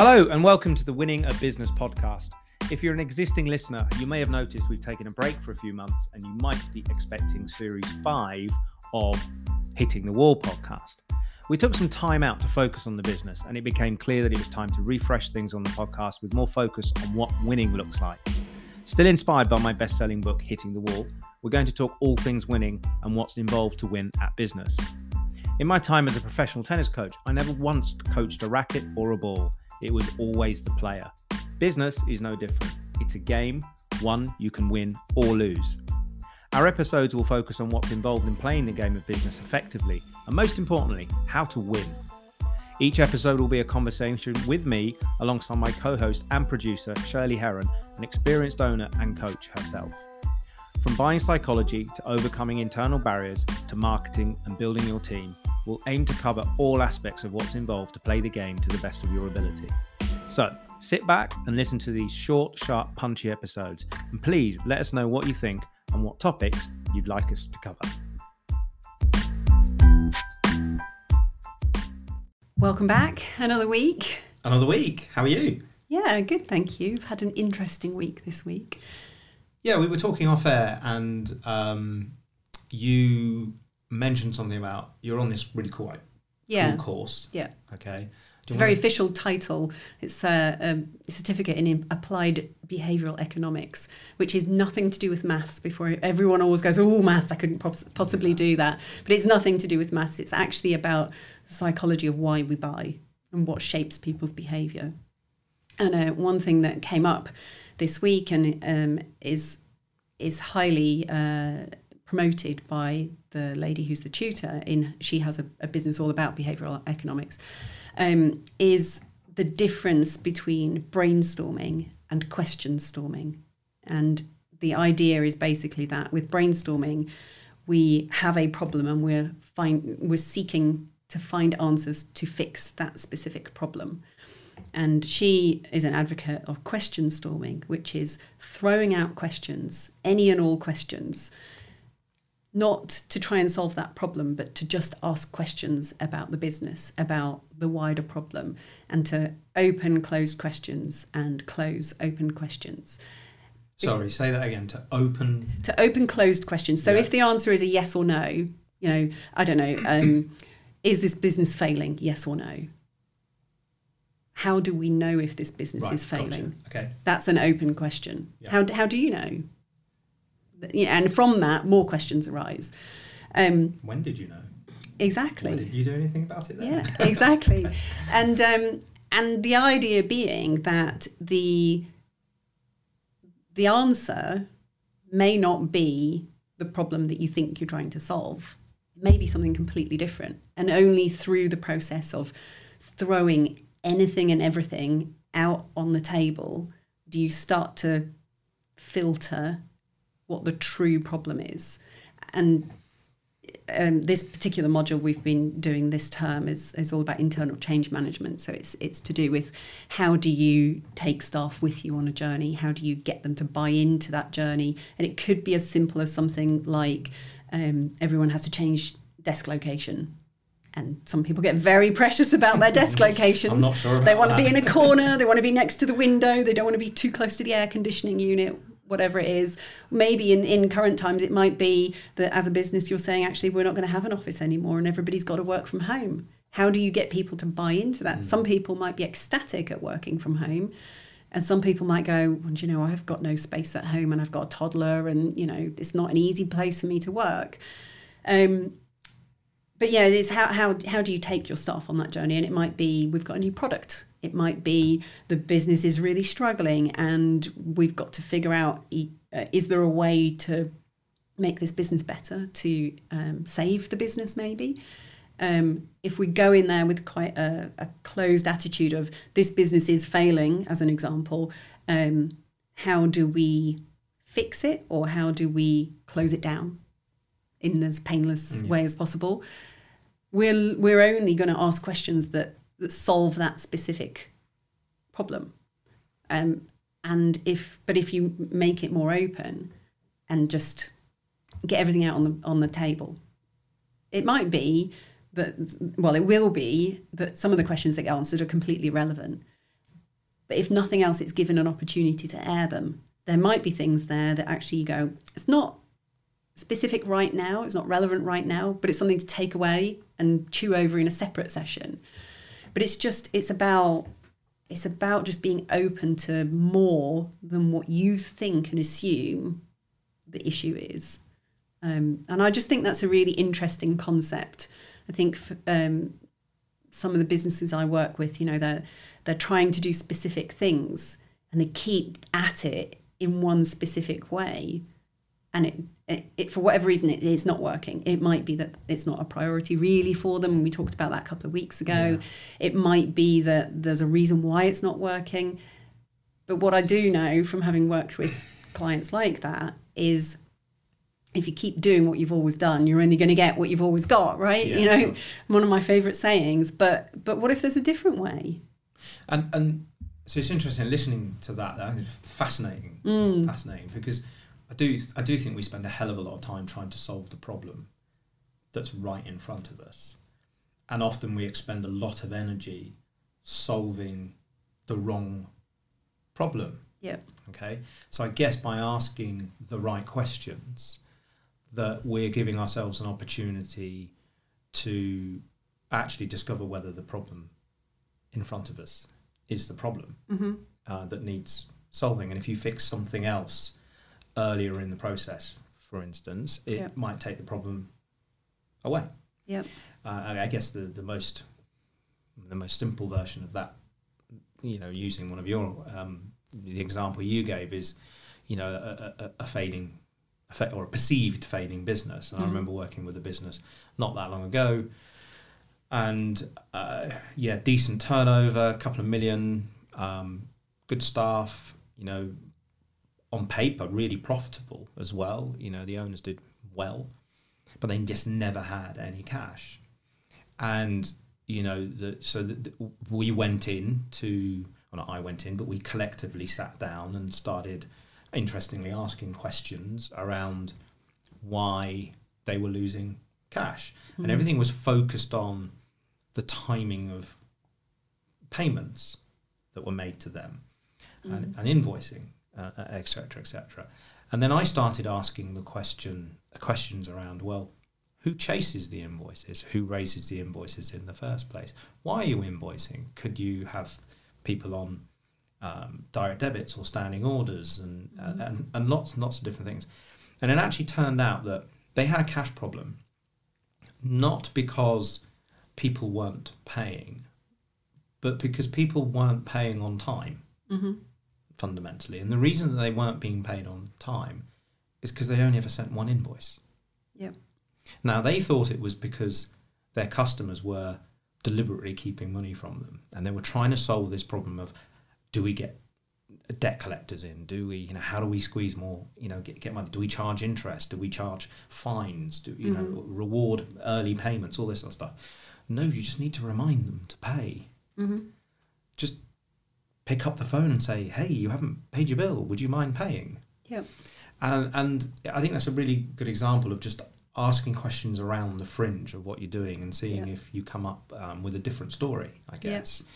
Hello, and welcome to the Winning at Business podcast. If you're an existing listener, you may have noticed we've taken a break for a few months, and you might be expecting series five of Hitting the Wall podcast. We took some time out to focus on the business, and it became clear that it was time to refresh things on the podcast with more focus on what winning looks like. Still inspired by my best selling book, Hitting the Wall, we're going to talk all things winning and what's involved to win at business. In my time as a professional tennis coach, I never once coached a racket or a ball it was always the player. Business is no different. It's a game, one you can win or lose. Our episodes will focus on what's involved in playing the game of business effectively, and most importantly, how to win. Each episode will be a conversation with me alongside my co host and producer, Shirley Heron, an experienced owner and coach herself. From buying psychology to overcoming internal barriers to marketing and building your team, we'll aim to cover all aspects of what's involved to play the game to the best of your ability. So, sit back and listen to these short, sharp, punchy episodes, and please let us know what you think and what topics you'd like us to cover. Welcome back. Another week. Another week. How are you? Yeah, good, thank you. I've had an interesting week this week. Yeah, we were talking off air, and um, you mentioned something about you're on this really cool, like, Yeah. cool course. Yeah. Okay. It's a very official title. It's a, a certificate in applied behavioural economics, which is nothing to do with maths. Before everyone always goes, "Oh, maths! I couldn't poss- possibly do that." But it's nothing to do with maths. It's actually about the psychology of why we buy and what shapes people's behaviour. And uh, one thing that came up this week and um, is is highly uh, promoted by the lady who's the tutor in she has a, a business all about behavioral economics um, is the difference between brainstorming and question storming. And the idea is basically that with brainstorming we have a problem and we're find we're seeking to find answers to fix that specific problem. And she is an advocate of question storming which is throwing out questions any and all questions not to try and solve that problem, but to just ask questions about the business, about the wider problem, and to open closed questions and close open questions. Sorry, say that again. To open. To open closed questions. So Yeah. if the answer is a yes or no, you know, I don't know, um, is this business failing? Yes or no? How do we know if this business Right, is gotcha. failing? Okay. That's an open question. Yeah. How, how do you know? You know, and from that, more questions arise. Um, When did you know? exactly. Why did you do anything about it then? Yeah, exactly. and um, and the idea being that the the answer may not be the problem that you think you're trying to solve. It may be something completely different. And only through the process of throwing anything and everything out on the table do you start to filter what the true problem is. And um, this particular module we've been doing this term is, is all about internal change management. So it's it's to do with how do you take staff with you on a journey? How do you get them to buy into that journey? And it could be as simple as something like um, everyone has to change desk location. And some people get very precious about their desk locations. I'm not sure about They want to be in a corner. They want to be next to the window. They don't want to be too close to the air conditioning unit whatever it is. Maybe in, in current times, it might be that as a business, you're saying, actually, we're not going to have an office anymore and everybody's got to work from home. How do you get people to buy into that? Some people might be ecstatic at working from home. And some people might go, well, do you know, I've got no space at home and I've got a toddler and, you know, it's not an easy place for me to work. Um, but yeah, it's how, how, how do you take your staff on that journey? And it might be we've got a new product. It might be the business is really struggling and we've got to figure out uh, is there a way to make this business better, to um, save the business maybe? Um, if we go in there with quite a, a closed attitude of this business is failing, as an example, um, how do we fix it or how do we close it down in as painless way as possible? We're, we're only going to ask questions that, that solve that specific problem. Um, and if, but if you make it more open and just get everything out on the on the table, it might be that well, it will be that some of the questions that get answered are completely irrelevant, But if nothing else, it's given an opportunity to air them. There might be things there that actually you go, it's not specific right now, it's not relevant right now, but it's something to take away and chew over in a separate session. But it's just, it's about it's about just being open to more than what you think and assume the issue is. Um, and I just think that's a really interesting concept. I think um, some of the businesses I work with, you know, they're they're trying to do specific things and they keep at it in one specific way, and it, it, it for whatever reason it, it's not working. It might be that it's not a priority really for them. We talked about that a couple of weeks ago. Yeah. It might be that there's a reason why it's not working. But what I do know from having worked with clients like that is if you keep doing what you've always done, you're only going to get what you've always got, right? Yeah, you know, sure. one of my favorite sayings. But but what if there's a different way? And and so it's interesting listening to that. That's fascinating, mm. fascinating because I do I do think we spend a hell of a lot of time trying to solve the problem that's right in front of us, and often we expend a lot of energy solving the wrong problem. Yeah. Okay. So I guess by asking the right questions, that we're giving ourselves an opportunity to actually discover whether the problem in front of us is the problem mm-hmm. uh, that needs solving. And if you fix something else earlier in the process, for instance, it yep. might take the problem away. Yeah. Uh, I guess the, the most the most simple version of that, you know, using one of your um, the example you gave is, you know, a, a, a fading or a perceived fading business. And mm. I remember working with a business not that long ago, and uh, yeah, decent turnover, a couple of million, um, good staff, you know, on paper really profitable as well. You know, the owners did well, but they just never had any cash. And you know, the, so the, the, we went in to, well, not I went in, but we collectively sat down and started, interestingly, asking questions around why they were losing cash, mm-hmm. and everything was focused on the timing of payments that were made to them mm-hmm. and, and invoicing etc., uh, etc. Et and then I started asking the question questions around well, who chases the invoices? Who raises the invoices in the first place? Why are you invoicing? Could you have people on um, direct debits or standing orders and, mm-hmm. and and lots and lots of different things? And it actually turned out that they had a cash problem, not because people weren't paying, but because people weren't paying on time. Mm-hmm fundamentally. And the reason that they weren't being paid on time is because they only ever sent one invoice. Yep. Now they thought it was because their customers were deliberately keeping money from them, and they were trying to solve this problem of do we get debt collectors in? Do we, you know, how do we squeeze more, you know, get, get money? Do we charge interest? Do we charge fines? Do you mm-hmm. know reward early payments? All this sort of stuff. No, you just need to remind them to pay. Mm-hmm. Just pick up the phone and say, "Hey, you haven't paid your bill. Would you mind paying?" Yeah. And and I think that's a really good example of just asking questions around the fringe of what you're doing and seeing yeah. if you come up um, with a different story. I guess, yeah.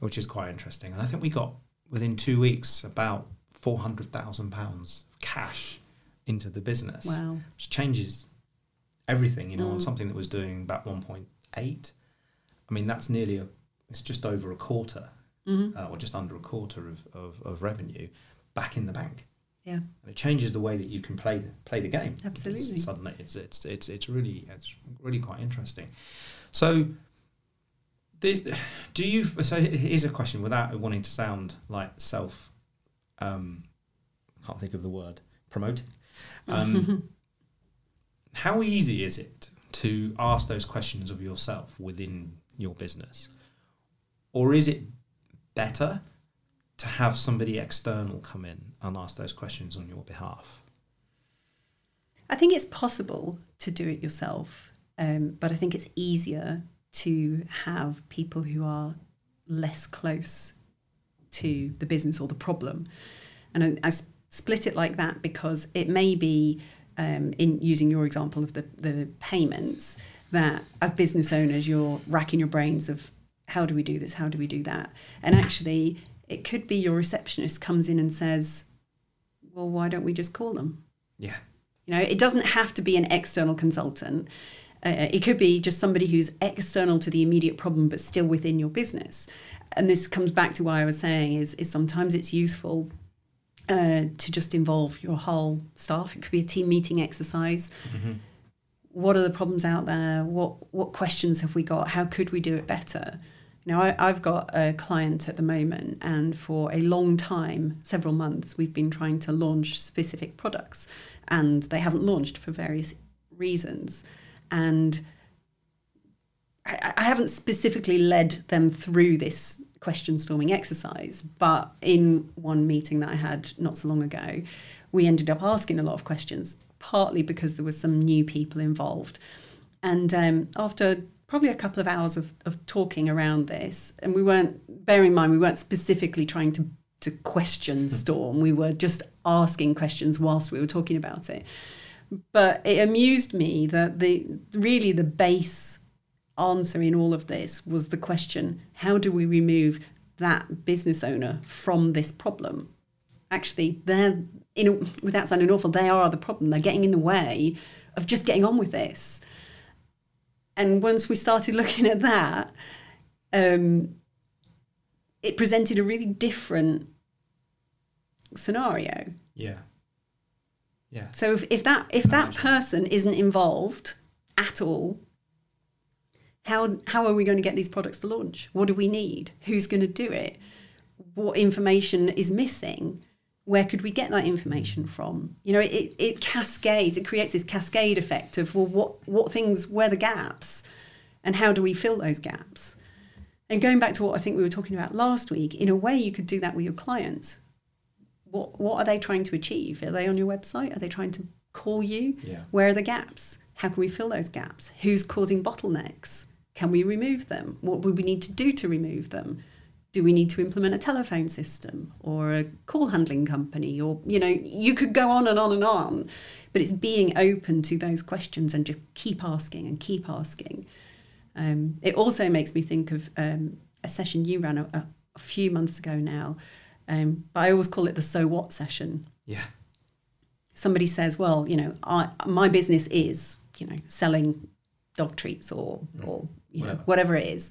which is quite interesting. And I think we got within two weeks about four hundred thousand pounds cash into the business. Wow. Which changes everything. You know, mm. on something that was doing about one point eight. I mean, that's nearly a. It's just over a quarter mm-hmm. uh, or just under a quarter of, of, of, revenue back in the bank. Yeah, and it changes the way that you can play the, play the game. Absolutely, it's, suddenly it's it's it's it's really it's really quite interesting. So, this, do you? So here's a question without wanting to sound like self. Um, can't think of the word promoting. Um, how easy is it to ask those questions of yourself within your business, or is it better to have somebody external come in and ask those questions on your behalf? I think it's possible to do it yourself, um, but I think it's easier to have people who are less close to the business or the problem. And I, I split it like that because it may be, um, in using your example of the, the payments, that as business owners, you're racking your brains of how do we do this? How do we do that? And actually, It could be your receptionist comes in and says, "Well, why don't we just call them?" Yeah. You know, it doesn't have to be an external consultant. Uh, it could be just somebody who's external to the immediate problem, but still within your business. And this comes back to why I was saying is, is sometimes it's useful uh, to just involve your whole staff. It could be a team meeting exercise. Mm-hmm. What are the problems out there? What what questions have we got? How could we do it better? You know, I, I've got a client at the moment, and for a long time, several months, we've been trying to launch specific products, and they haven't launched for various reasons. And I, I haven't specifically led them through this question storming exercise, but in one meeting that I had not so long ago, we ended up asking a lot of questions, partly because there were some new people involved. And um, after probably a couple of hours of, of talking around this, and we weren't, bearing in mind, we weren't specifically trying to, to question hmm. Storm, we were just asking questions whilst we were talking about it. But it amused me that the really the base answer in all of this was the question how do we remove that business owner from this problem? Actually, they're, in a, without sounding awful, they are the problem. They're getting in the way of just getting on with this. And once we started looking at that, um, it presented a really different scenario. Yeah. Yeah. So if, if that if that person isn't involved at all, how how are we going to get these products to launch? What do we need? Who's going to do it? What information is missing? Where could we get that information from? You know, it, it cascades. It creates this cascade effect of well, what what things where the gaps, and how do we fill those gaps? And going back to what I think we were talking about last week, in a way, you could do that with your clients. What what are they trying to achieve? Are they on your website? Are they trying to call you? Yeah. Where are the gaps? How can we fill those gaps? Who's causing bottlenecks? Can we remove them? What would we need to do to remove them? Do we need to implement a telephone system or a call handling company? Or, you know, you could go on and on and on, but it's being open to those questions and just keep asking and keep asking. Um, it also makes me think of um, a session you ran a, a, few months ago now, um, but I always call it the so what session. Yeah. Somebody says, well, you know, I, my business is, you know, selling dog treats or, or you whatever. know, whatever it is.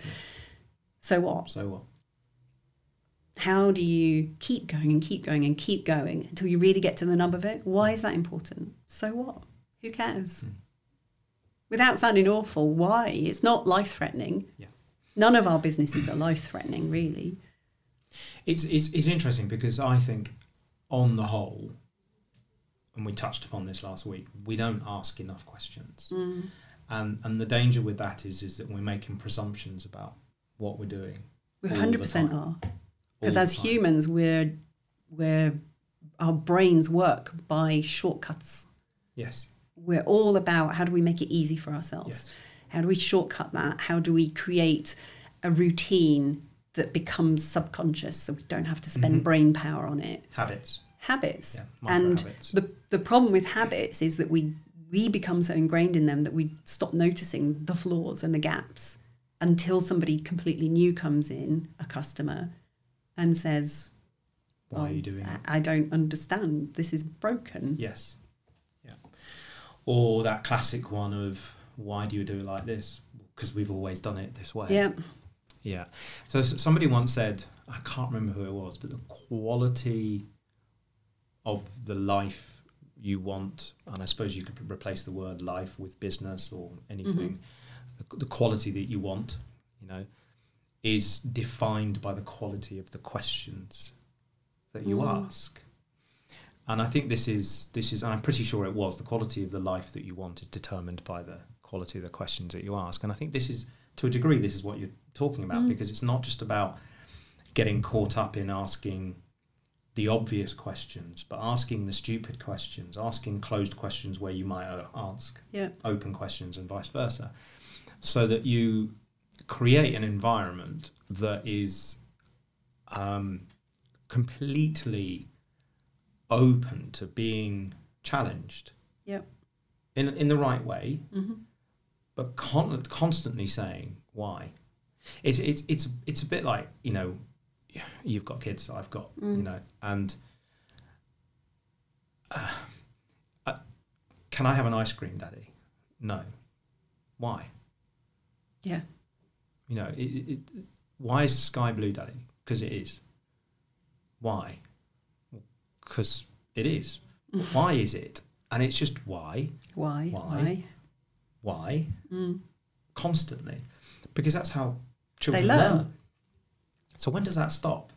So what? So what? How do you keep going and keep going and keep going until you really get to the nub of it? Why is that important? So what? Who cares? Mm. Without sounding awful, why? It's not life threatening. Yeah. None of our businesses are life threatening, really. It's, it's, it's interesting because I think, on the whole, and we touched upon this last week, we don't ask enough questions. Mm and and the danger with that is is that we're making presumptions about what we're doing. We hundred percent are, because as humans, we're we're our brains work by shortcuts. Yes. We're all about how do we make it easy for ourselves. Yes. How do we shortcut that? How do we create a routine that becomes subconscious so we don't have to spend mm-hmm. brain power on it? Habits. Habits. Yeah, and habits. the the problem with habits is that we we become so ingrained in them that we stop noticing the flaws and the gaps until somebody completely new comes in, a customer, and says, Why are you doing it? I don't understand. This is broken. Yes. Yeah. Or that classic one of, Why do you do it like this? Because we've always done it this way. Yeah. Yeah. So somebody once said, I can't remember who it was, but the quality of the life you want, and I suppose you could replace the word life with business or anything, mm-hmm. the, the, quality that you want, you know, is defined by the quality of the questions that you mm. ask. And I think this is this is, and I'm pretty sure it was the quality of the life that you want is determined by the quality of the questions that you ask. And I think this is, to a degree, this is what you're talking about mm. because it's not just about getting caught up in asking the obvious questions, but asking the stupid questions, asking closed questions where you might uh, ask yeah. open questions and vice versa, so that you create an environment that is um, completely open to being challenged. Yeah. In in the right way, mm-hmm. but con- constantly saying why. It's it's it's it's a bit like you know you've got kids, I've got, Mm. you know, and uh, uh, can I have an ice cream, Daddy? No. Why? Yeah. You know, it, it, why is the sky blue, Daddy? Because it is. Why? Because it is. why is it? And it's just why, Why? Why? why, Mm. constantly, because that's how children learn. learn. So when does that stop?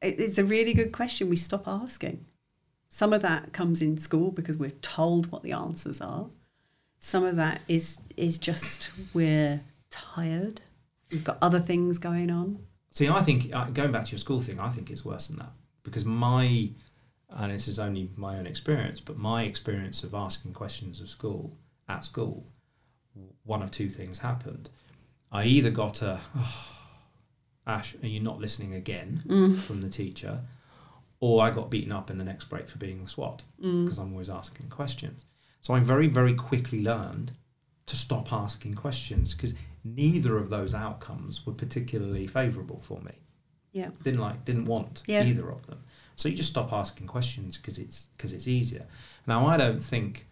It's a really good question. We stop asking. Some of that comes in school because we're told what the answers are. Some of that is is just we're tired. You've got other things going on. See, I think uh, going back to your school thing, I think it's worse than that because my, and this is only my own experience, but my experience of asking questions of school at school, one of two things happened. I either got a, oh, Ash, are you not listening again from the teacher, or I got beaten up in the next break for being the swot because I'm always asking questions. So I very, very quickly learned to stop asking questions because neither of those outcomes were particularly favourable for me. Yeah. Didn't like, didn't want Yeah. either of them. So you just stop asking questions because it's because it's easier. Now I don't think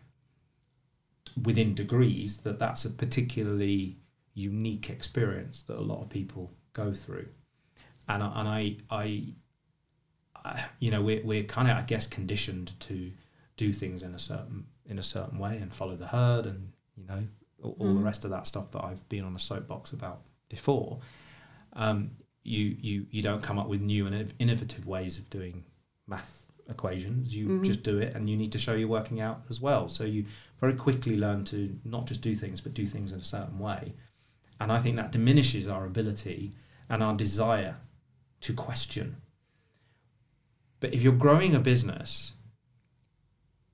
within degrees that that's a particularly unique experience that a lot of people go through, and I, and I, I, I you know, we're we're kind of I guess conditioned to do things in a certain in a certain way and follow the herd and you know all, all the Mm. rest of that stuff that I've been on a soapbox about before. Um, you you you don't come up with new and innovative ways of doing math equations. You Mhm. just do it, and you need to show you're working out as well. So you very quickly learn to not just do things, but do things in a certain way. And I think that diminishes our ability and our desire to question. But if you're growing a business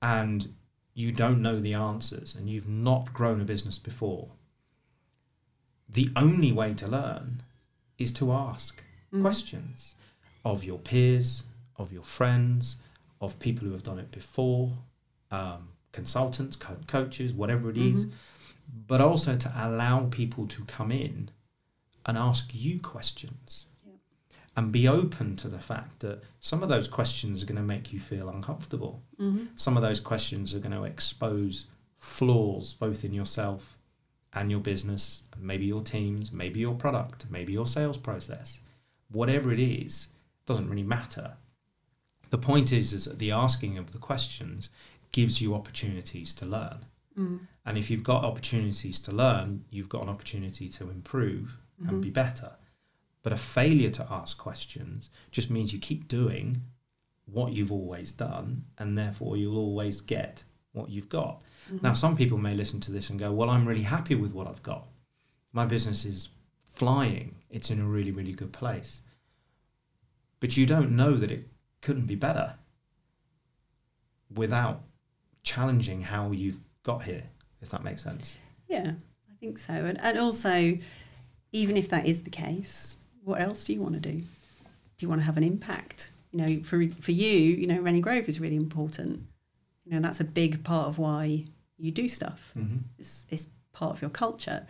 and you don't know the answers and you've not grown a business before, the only way to learn is to ask Mm. questions of your peers, of your friends, of people who have done it before, um, consultants, co- coaches, whatever it is, but also to allow people to come in and ask you questions. And be open to the fact that some of those questions are going to make you feel uncomfortable. Mhm. Some of those questions are going to expose flaws both in yourself and your business, maybe your teams, maybe your product, maybe your sales process. Whatever it is, doesn't really matter. The point is, is that the asking of the questions gives you opportunities to learn. Mm. And if you've got opportunities to learn, you've got an opportunity to improve and be better. But a failure to ask questions just means you keep doing what you've always done, and therefore you'll always get what you've got. Mm-hmm. Now, some people may listen to this and go, Well, I'm really happy with what I've got. My business is flying, it's in a really, really good place. But you don't know that it couldn't be better without challenging how you've got here, if that makes sense. Yeah, I think so. And, and also, even if that is the case, what else do you want to do? Do you want to have an impact? You know, for for you, you know, Rennie Grove is really important. You know, that's a big part of why you do stuff. Mm-hmm. It's, it's part of your culture.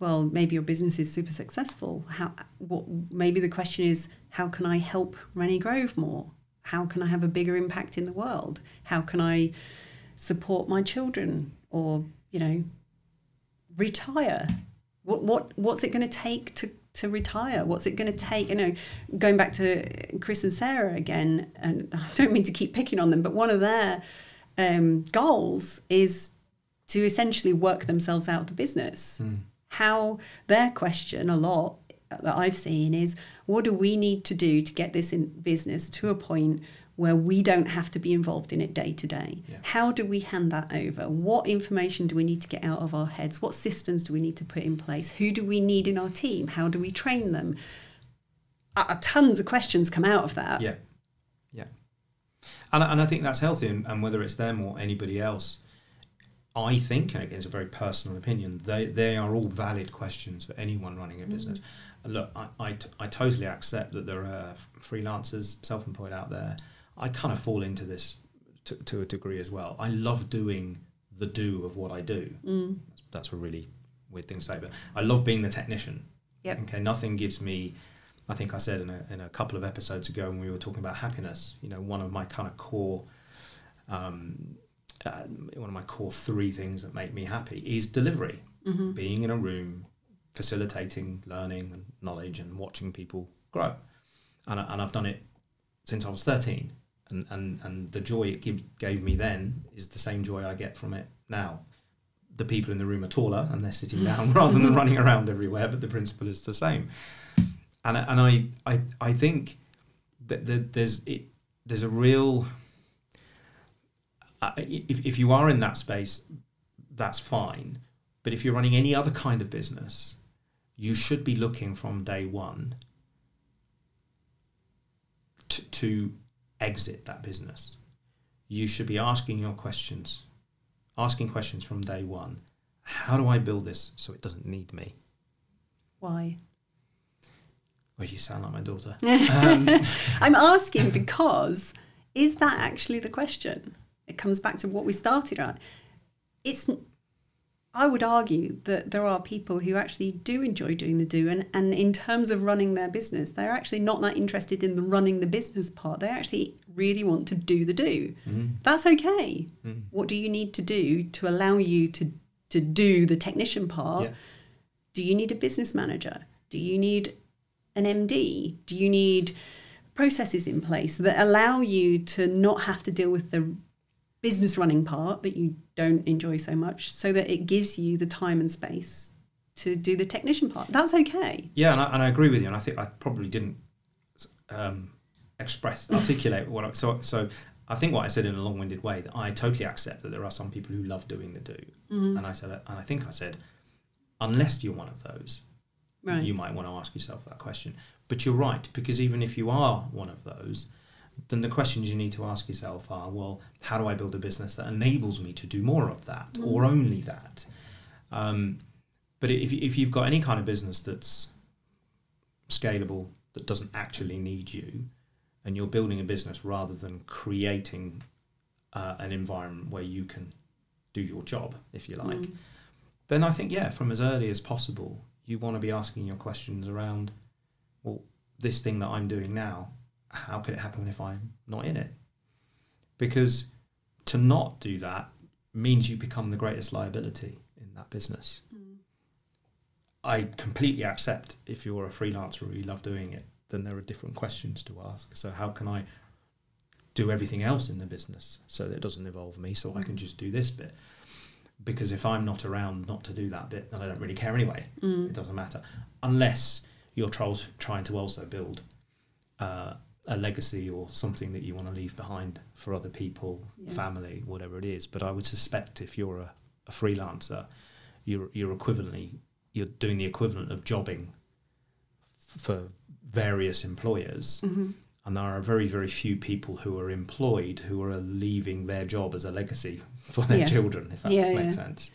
Well, maybe your business is super successful. How? What? Maybe the question is, how can I help Rennie Grove more? How can I have a bigger impact in the world? How can I support my children, or you know, retire? What what what's it going to take to to retire? What's it going to take? You know, going back to Chris and Sarah again, and I don't mean to keep picking on them, but one of their um, goals is to essentially work themselves out of the business. How their question a lot that I've seen is, what do we need to do to get this in business to a point where we don't have to be involved in it day to day? Yeah. How do we hand that over? What information do we need to get out of our heads? What systems do we need to put in place? Who do we need in our team? How do we train them? Uh, tons of questions come out of that. Yeah, yeah, and and I think that's healthy. And, and whether it's them or anybody else, I think, and again, it's a very personal opinion. They they are all valid questions for anyone running a business. And look, I, I, t- I totally accept that there are freelancers, self-employed out there. I kind of fall into this to, to a degree as well. I love doing the do of what I do. Mm. That's a really weird thing to say, but I love being the technician. Yep. Okay, nothing gives me I think I said in a, in a couple of episodes ago when we were talking about happiness, you know, one of my kind of core, um, uh, one of my core three things that make me happy is delivery. Mm-hmm. Being in a room, facilitating learning and knowledge and watching people grow. And, I, and I've done it since I was 13. And, and, and the joy it give, gave me then is the same joy I get from it now. The people in the room are taller and they're sitting down rather than running around everywhere, but the principle is the same. And, I- and I, I, I think that that there's, it, there's a real, uh, if, if you are in that space, that's fine. But if you're running any other kind of business, you should be looking from day one to, to exit that business. You should be asking your questions, asking questions from day one. How do I build this so it doesn't need me? Why? Well, you sound like my daughter. Um, I'm asking because is that actually the question? It comes back to what we started at. It's I would argue that there are people who actually do enjoy doing the do and, and in terms of running their business, they're actually not that interested in the running the business part. They actually really want to do the do. mhm, That's okay. mhm. What do you need to do to allow you to to do the technician part? Yeah. Do you need a business manager? Do you need an MD? Do you need processes in place that allow you to not have to deal with the business running part that you don't enjoy so much so that it gives you the time and space to do the technician part? That's okay. Yeah, and I, and I agree with you. And I think I probably didn't um, express, articulate what I, so. So I think what I said in a long-winded way that I totally accept that there are some people who love doing the do, Mm-hmm. and I said, and I think I said, unless you're one of those, Right. you might want to ask yourself that question. But you're right because even if you are one of those, then the questions you need to ask yourself are, well, how do I build a business that enables me to do more of that or only that? Um, but if, if you've got any kind of business that's scalable, that doesn't actually need you, and you're building a business rather than creating uh, an environment where you can do your job, if you like, Mm. then I think, yeah, from as early as possible, you want to be asking your questions around, well, this thing that I'm doing now, how could it happen if I'm not in it? Because to not do that means you become the greatest liability in that business. Mm. I completely accept if you're a freelancer or you love doing it, then there are different questions to ask. So, how can I do everything else in the business so that it doesn't involve me so I can just do this bit? Because if I'm not around not to do that bit, then I don't really care anyway. Mm. It doesn't matter. Unless you're trying to also build uh, a legacy or something that you want to leave behind for other people, Yeah. family, whatever it is. But I would suspect if you're a, a freelancer, you're you're equivalently you're doing the equivalent of jobbing f- for various employers, hmm and there are very very few people who are employed who are leaving their job as a legacy for their Yeah. children. If that Yeah, makes sense.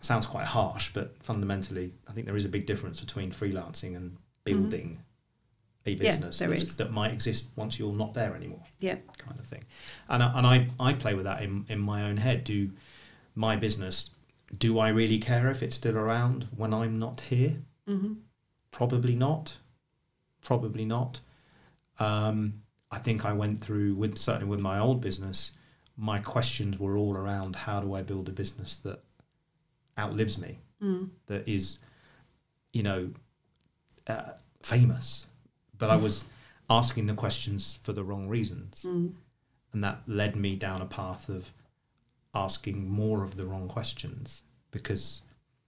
Sounds quite harsh, but fundamentally, I think there is a big difference between freelancing and building Mm-hmm. Yeah, business that's- that might exist once you're not there anymore Yeah. kind of thing. And I, and I, I play with that in, in my own head. Do my business, do I really care if it's still around when I'm not here? hmm Probably not. Probably not. Um, I think I went through with certainly with my old business. My questions were all around how do I build a business that outlives me, Mm. that is, you know, uh, famous. But I was asking the questions for the wrong reasons Mm. and that led me down a path of asking more of the wrong questions because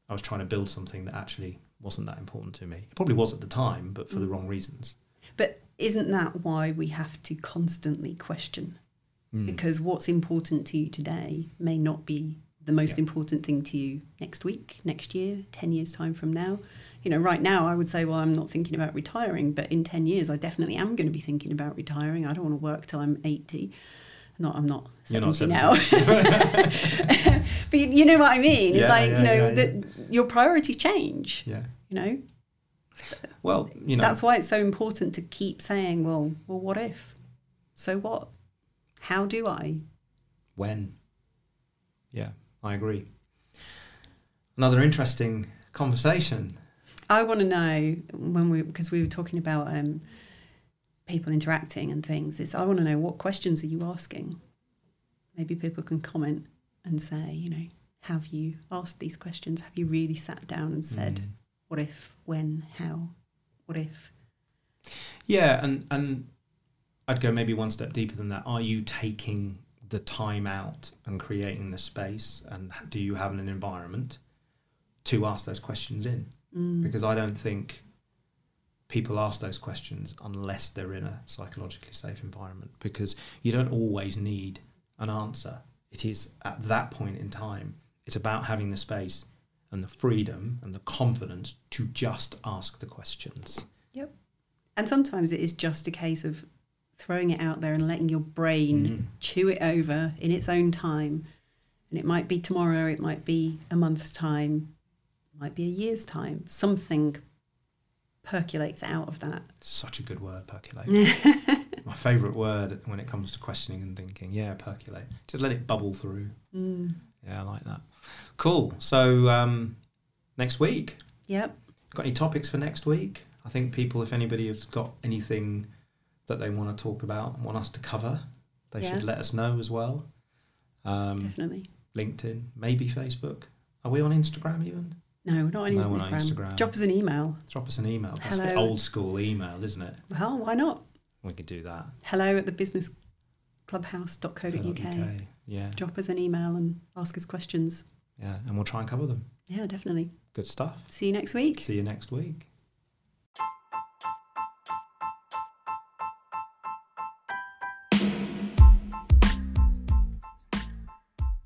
I was trying to build something that actually wasn't that important to me. It probably was at the time, but for the Mm. wrong reasons. But isn't that why we have to constantly question? Mm. Because what's important to you today may not be the most Yeah. important thing to you next week, next year, 10 years' time from now. You know, right now I would say, well, I'm not thinking about retiring, but in 10 years I definitely am going to be thinking about retiring. I don't want to work till I'm 80. No, I'm not You're not 70 now. but you, you know what I mean? It's Yeah, like, yeah, you know, yeah. that your priorities change, yeah. you know? Well, you know, That's why it's so important to keep saying, well, well, what if? So what? How do I? when. Yeah, I agree. Another interesting conversation. I want to know when we because we were talking about um, people interacting and things. Is I want to know what questions are you asking? Maybe people can comment and say, you know, have you asked these questions? Have you really sat down and said, Mm. what if, when, how, what if? Yeah, and and I'd go maybe one step deeper than that. Are you taking the time out and creating the space, and do you have an environment to ask those questions in? Mm. Because I don't think people ask those questions unless they're in a psychologically safe environment. Because you don't always need an answer. It is at that point in time. It's about having the space and the freedom and the confidence to just ask the questions. Yep. And sometimes it is just a case of throwing it out there and letting your brain Mm. chew it over in its own time. And it might be tomorrow, it might be a month's time, might be a year's time. Something percolates out of that. Such a good word, percolate. My favourite word when it comes to questioning and thinking. Yeah, percolate. Just let it bubble through. Mm. Yeah, I like that. Cool. So um, next week, Yep. got any topics for next week? I think people, if anybody has got anything that they want to talk about, want us to cover, they Yeah. should let us know as well. Um, Definitely. LinkedIn, maybe Facebook. Are we on Instagram even? No, we're not on No, Instagram. on Instagram. Drop us an email. Drop us an email. That's the Hello. old school email, isn't it? Well, why not? We could do that. Hello at the businessclubhouse.co.uk. Okay. Yeah, Drop us an email and ask us questions. yeah, and we'll try and cover them. Yeah, definitely. Good stuff. See you next week. See you next week.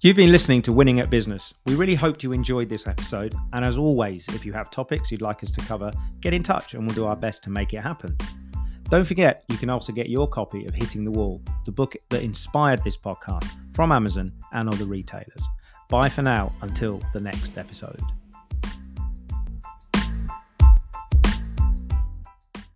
You've been listening to Winning at Business. We really hoped you enjoyed this episode. And as always, if you have topics you'd like us to cover, get in touch and we'll do our best to make it happen. Don't forget, you can also get your copy of Hitting the Wall, the book that inspired this podcast, from Amazon and other retailers. Bye for now until the next episode.